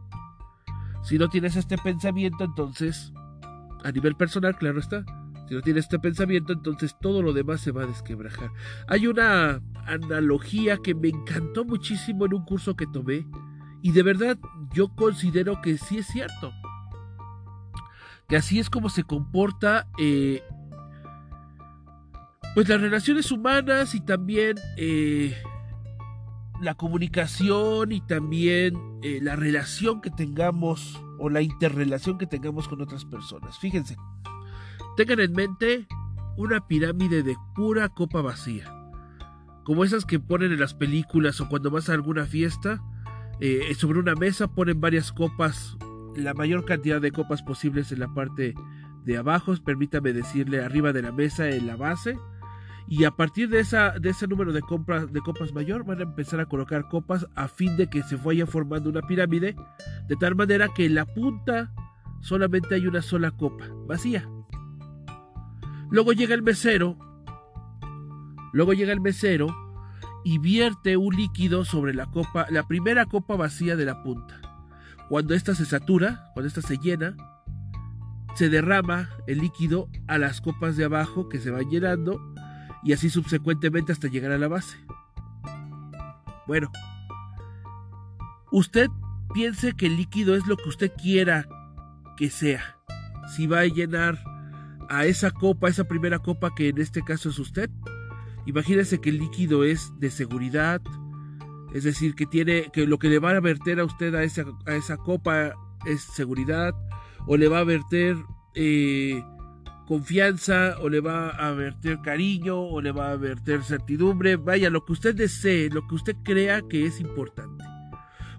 Si no tienes este pensamiento, entonces, a nivel personal, claro está, si no tienes este pensamiento, entonces todo lo demás se va a desquebrajar. Hay una analogía que me encantó muchísimo en un curso que tomé y de verdad yo considero que sí es cierto. Que así es como se comporta eh, pues las relaciones humanas y también eh, la comunicación y también eh, la relación que tengamos o la interrelación que tengamos con otras personas. Fíjense, tengan en mente una pirámide de pura copa vacía, como esas que ponen en las películas o cuando vas a alguna fiesta, eh, sobre una mesa ponen varias copas, la mayor cantidad de copas posibles en la parte de abajo, permítame decirle arriba de la mesa en la base y a partir de, esa, de ese número de, de copas mayor van a empezar a colocar copas a fin de que se vaya formando una pirámide, de tal manera que en la punta solamente hay una sola copa, vacía. Luego llega el mesero, luego llega el mesero y vierte un líquido sobre la copa, la primera copa vacía de la punta. Cuando esta se satura, cuando esta se llena, se derrama el líquido a las copas de abajo que se van llenando y así subsecuentemente hasta llegar a la base. Bueno, usted piense que el líquido es lo que usted quiera que sea. Si va a llenar a esa copa, esa primera copa que en este caso es usted, imagínese que el líquido es de seguridad, es decir, que tiene que lo que le va a verter a usted a esa, a esa copa es seguridad, o le va a verter eh, confianza o le va a verter cariño o le va a verter certidumbre, vaya, lo que usted desee, lo que usted crea que es importante.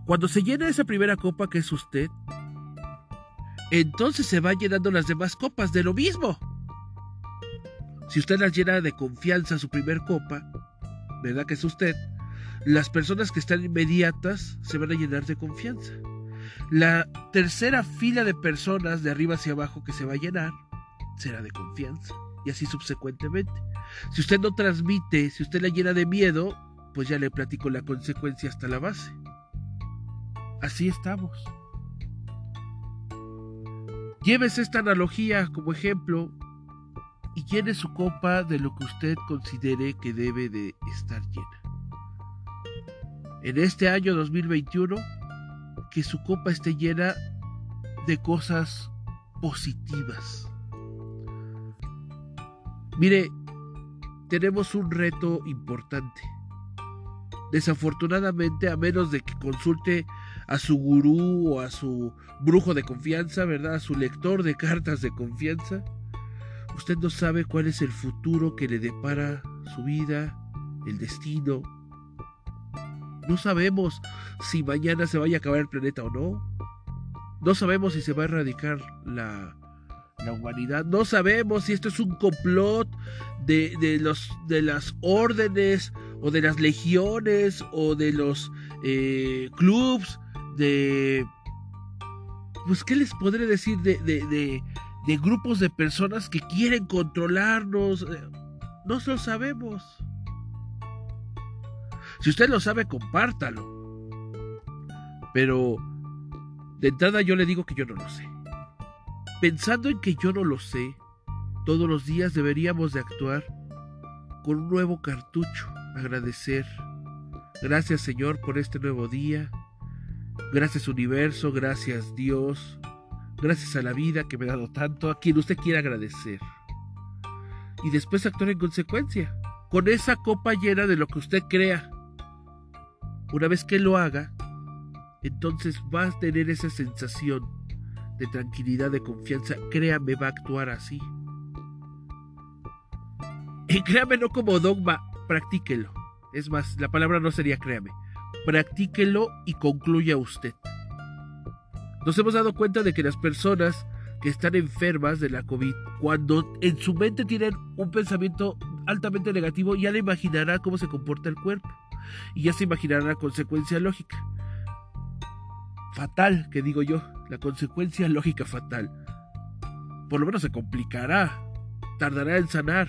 Cuando se llena esa primera copa que es usted, entonces se van llenando las demás copas de lo mismo. Si usted las llena de confianza su primer copa, ¿verdad que es usted? Las personas que están inmediatas se van a llenar de confianza. La tercera fila de personas de arriba hacia abajo que se va a llenar será de confianza. Y así subsecuentemente. Si usted no transmite, si usted la llena de miedo, pues ya le platico la consecuencia hasta la base. Así estamos. Llévese esta analogía como ejemplo y llene su copa de lo que usted considere que debe de estar llena. En este año 2021, que su copa esté llena de cosas positivas, Mire, tenemos un reto importante. Desafortunadamente, a menos de que consulte a su gurú o a su brujo de confianza, ¿verdad? A su lector de cartas de confianza, usted no sabe cuál es el futuro que le depara su vida, el destino. No sabemos si mañana se vaya a acabar el planeta o no. No sabemos si se va a erradicar la la humanidad. No sabemos si esto es un complot de, los, de las órdenes o de las legiones o de los eh, clubs de... Pues, ¿qué les podré decir de, de, de grupos de personas que quieren controlarnos? Eh, no lo sabemos. Si usted lo sabe, compártalo. Pero de entrada yo le digo que yo no lo sé. Pensando en que yo no lo sé, Todos los días deberíamos de actuar con un nuevo cartucho, agradecer. Gracias Señor por este nuevo día. Gracias universo, gracias Dios. Gracias a la vida que me ha dado tanto, a quien usted quiera agradecer. Y después actuar en consecuencia, con esa copa llena de lo que usted crea. Una vez que lo haga, entonces va a tener esa sensación de tranquilidad, de confianza. Créame, va a actuar así. Y créame no como dogma, practíquelo. Es más, la palabra no sería créame. Practíquelo y concluya usted. Nos hemos dado cuenta de que las personas que están enfermas de la COVID, cuando en su mente tienen un pensamiento altamente negativo, ya le imaginará cómo se comporta el cuerpo y ya se imaginará la consecuencia lógica. Fatal, que digo yo, la consecuencia lógica fatal. Por lo menos se complicará, tardará en sanar.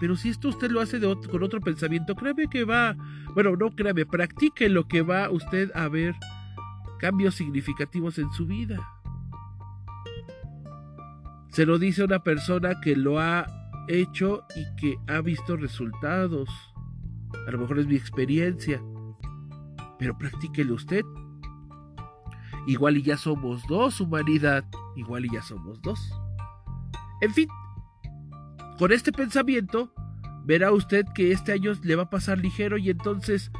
Pero si esto usted lo hace con otro pensamiento, créeme que va, bueno, no créame, practique lo que va usted a ver cambios significativos en su vida. Se lo dice una persona que lo ha hecho y que ha visto resultados. A lo mejor es mi experiencia, pero practíquelo usted. Igual y ya somos dos, humanidad. Igual y ya somos dos. En fin, con este pensamiento, verá usted que este año le va a pasar ligero y entonces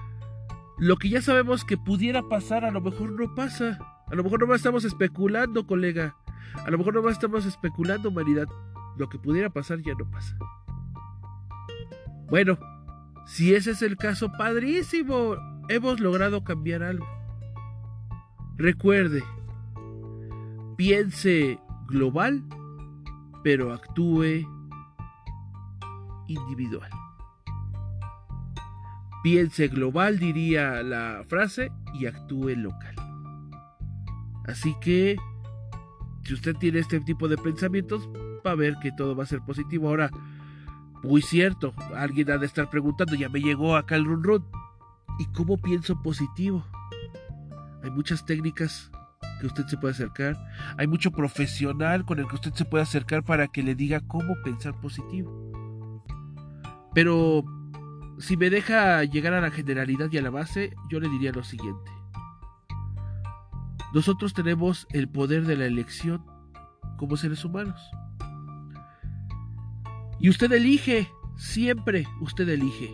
lo que ya sabemos que pudiera pasar a lo mejor no pasa. A lo mejor no estamos especulando, colega. A lo mejor no estamos especulando, humanidad. Lo que pudiera pasar ya no pasa. Bueno, si ese es el caso, padrísimo. Hemos logrado cambiar algo. Recuerde, piense global, pero actúe individual. Piense global, diría la frase, y actúe local. Así que, si usted tiene este tipo de pensamientos, va a ver que todo va a ser positivo. Ahora, muy cierto, alguien ha de estar preguntando, ya me llegó acá el run run. ¿Y cómo pienso positivo? Hay muchas técnicas que usted se puede acercar. Hay mucho profesional con el que usted se puede acercar para que le diga cómo pensar positivo. Pero si me deja llegar a la generalidad y a la base, yo le diría lo siguiente. Nosotros tenemos el poder de la elección como seres humanos. Y usted elige, siempre usted elige.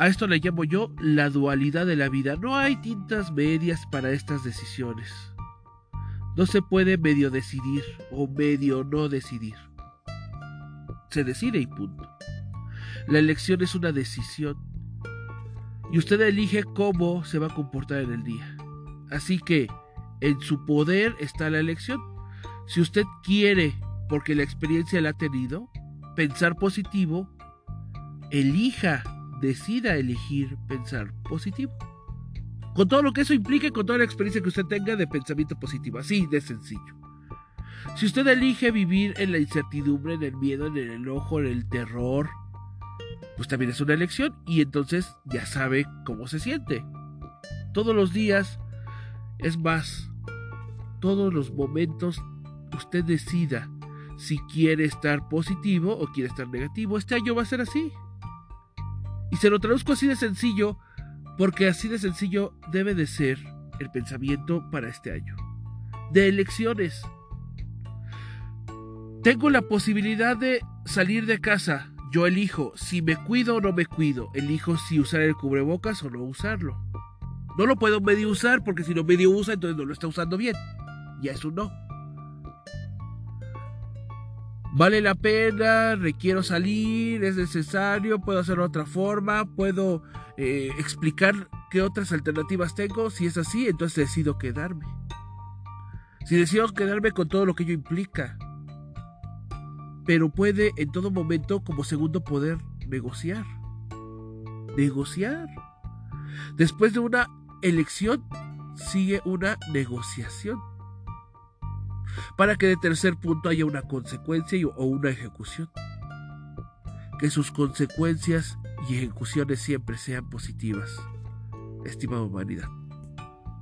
A esto le llamo yo la dualidad de la vida. No hay tintas medias para estas decisiones. No se puede medio decidir o medio no decidir. Se decide y punto. La elección es una decisión. Y usted elige cómo se va a comportar en el día. Así que en su poder está la elección. Si usted quiere, porque la experiencia la ha tenido, pensar positivo, elija decida elegir pensar positivo. Con todo lo que eso implique, con toda la experiencia que usted tenga de pensamiento positivo. Así de sencillo. Si usted elige vivir en la incertidumbre, en el miedo, en el enojo, en el terror, pues también es una elección y entonces ya sabe cómo se siente. Todos los días, es más, todos los momentos, usted decida si quiere estar positivo o quiere estar negativo. Este año va a ser así. Y se lo traduzco así de sencillo, porque así de sencillo debe de ser el pensamiento para este año. De elecciones. Tengo la posibilidad de salir de casa. Yo elijo si me cuido o no me cuido. Elijo si usar el cubrebocas o no usarlo. No lo puedo medio usar porque si no medio usa entonces no lo está usando bien. Ya es un no. Vale la pena, requiero salir, es necesario, puedo hacerlo de otra forma, puedo eh, explicar qué otras alternativas tengo. Si es así, entonces decido quedarme. Si decido quedarme con todo lo que ello implica. Pero puede en todo momento como segundo poder negociar. Negociar. Después de una elección sigue una negociación para que de tercer punto haya una consecuencia o una ejecución. Que sus consecuencias y ejecuciones siempre sean positivas, estimada humanidad.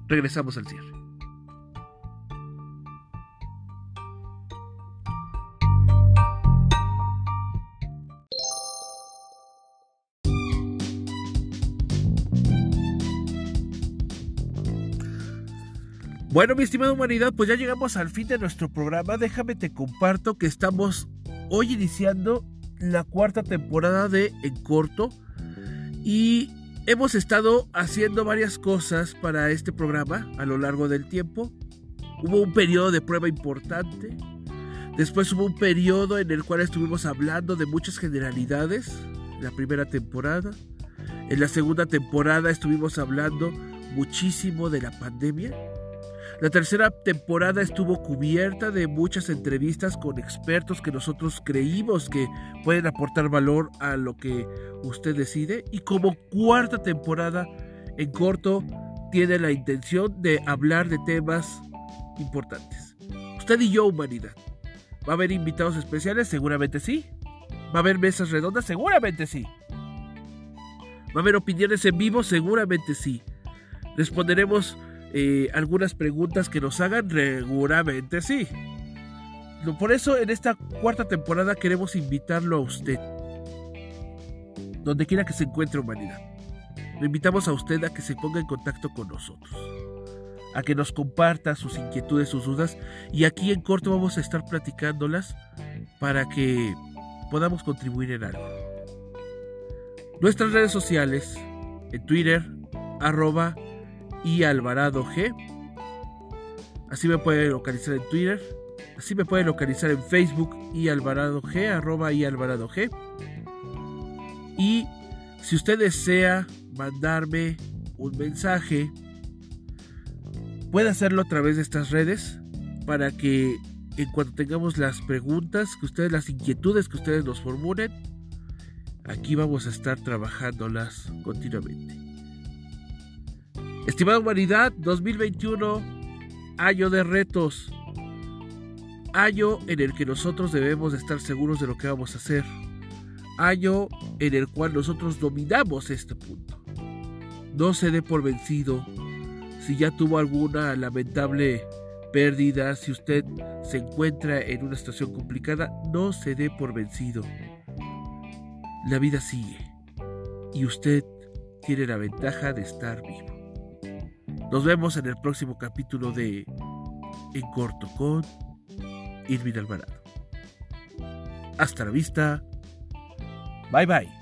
Regresamos al cierre. Bueno, mi estimada humanidad, pues ya llegamos al fin de nuestro programa. Déjame te comparto que estamos hoy iniciando la cuarta temporada de En Corto y hemos estado haciendo varias cosas para este programa a lo largo del tiempo. Hubo un periodo de prueba importante. Después hubo un periodo en el cual estuvimos hablando de muchas generalidades, la primera temporada. En la segunda temporada estuvimos hablando muchísimo de la pandemia. La tercera temporada estuvo cubierta de muchas entrevistas con expertos que nosotros creímos que pueden aportar valor a lo que usted decide. Y como cuarta temporada, en corto, tiene la intención de hablar de temas importantes. Usted y yo, humanidad. ¿Va a haber invitados especiales? Seguramente sí. ¿Va a haber mesas redondas? Seguramente sí. ¿Va a haber opiniones en vivo? Seguramente sí. Responderemos eh, algunas preguntas que nos hagan, seguramente sí. Por eso en esta cuarta temporada queremos invitarlo a usted, donde quiera que se encuentre humanidad. Le invitamos a usted a que se ponga en contacto con nosotros, a que nos comparta sus inquietudes, sus dudas, y aquí en corto vamos a estar platicándolas para que podamos contribuir en algo. Nuestras redes sociales, en Twitter, arroba y Alvarado G. Así me puede localizar en Twitter. Así me puede localizar en Facebook y Alvarado G, arroba y Alvarado G. Y si usted desea mandarme un mensaje, puede hacerlo a través de estas redes para que en cuanto tengamos las preguntas, que ustedes, las inquietudes que ustedes nos formulen, aquí vamos a estar trabajándolas continuamente. Estimada humanidad, 2021, año de retos, año en el que nosotros debemos estar seguros de lo que vamos a hacer, año en el cual nosotros dominamos este punto. No se dé por vencido. Si ya tuvo alguna lamentable pérdida, si usted se encuentra en una situación complicada, no se dé por vencido. La vida sigue y usted tiene la ventaja de estar vivo. Nos vemos en el próximo capítulo de En Corto con Irving Alvarado. Hasta la vista. Bye bye.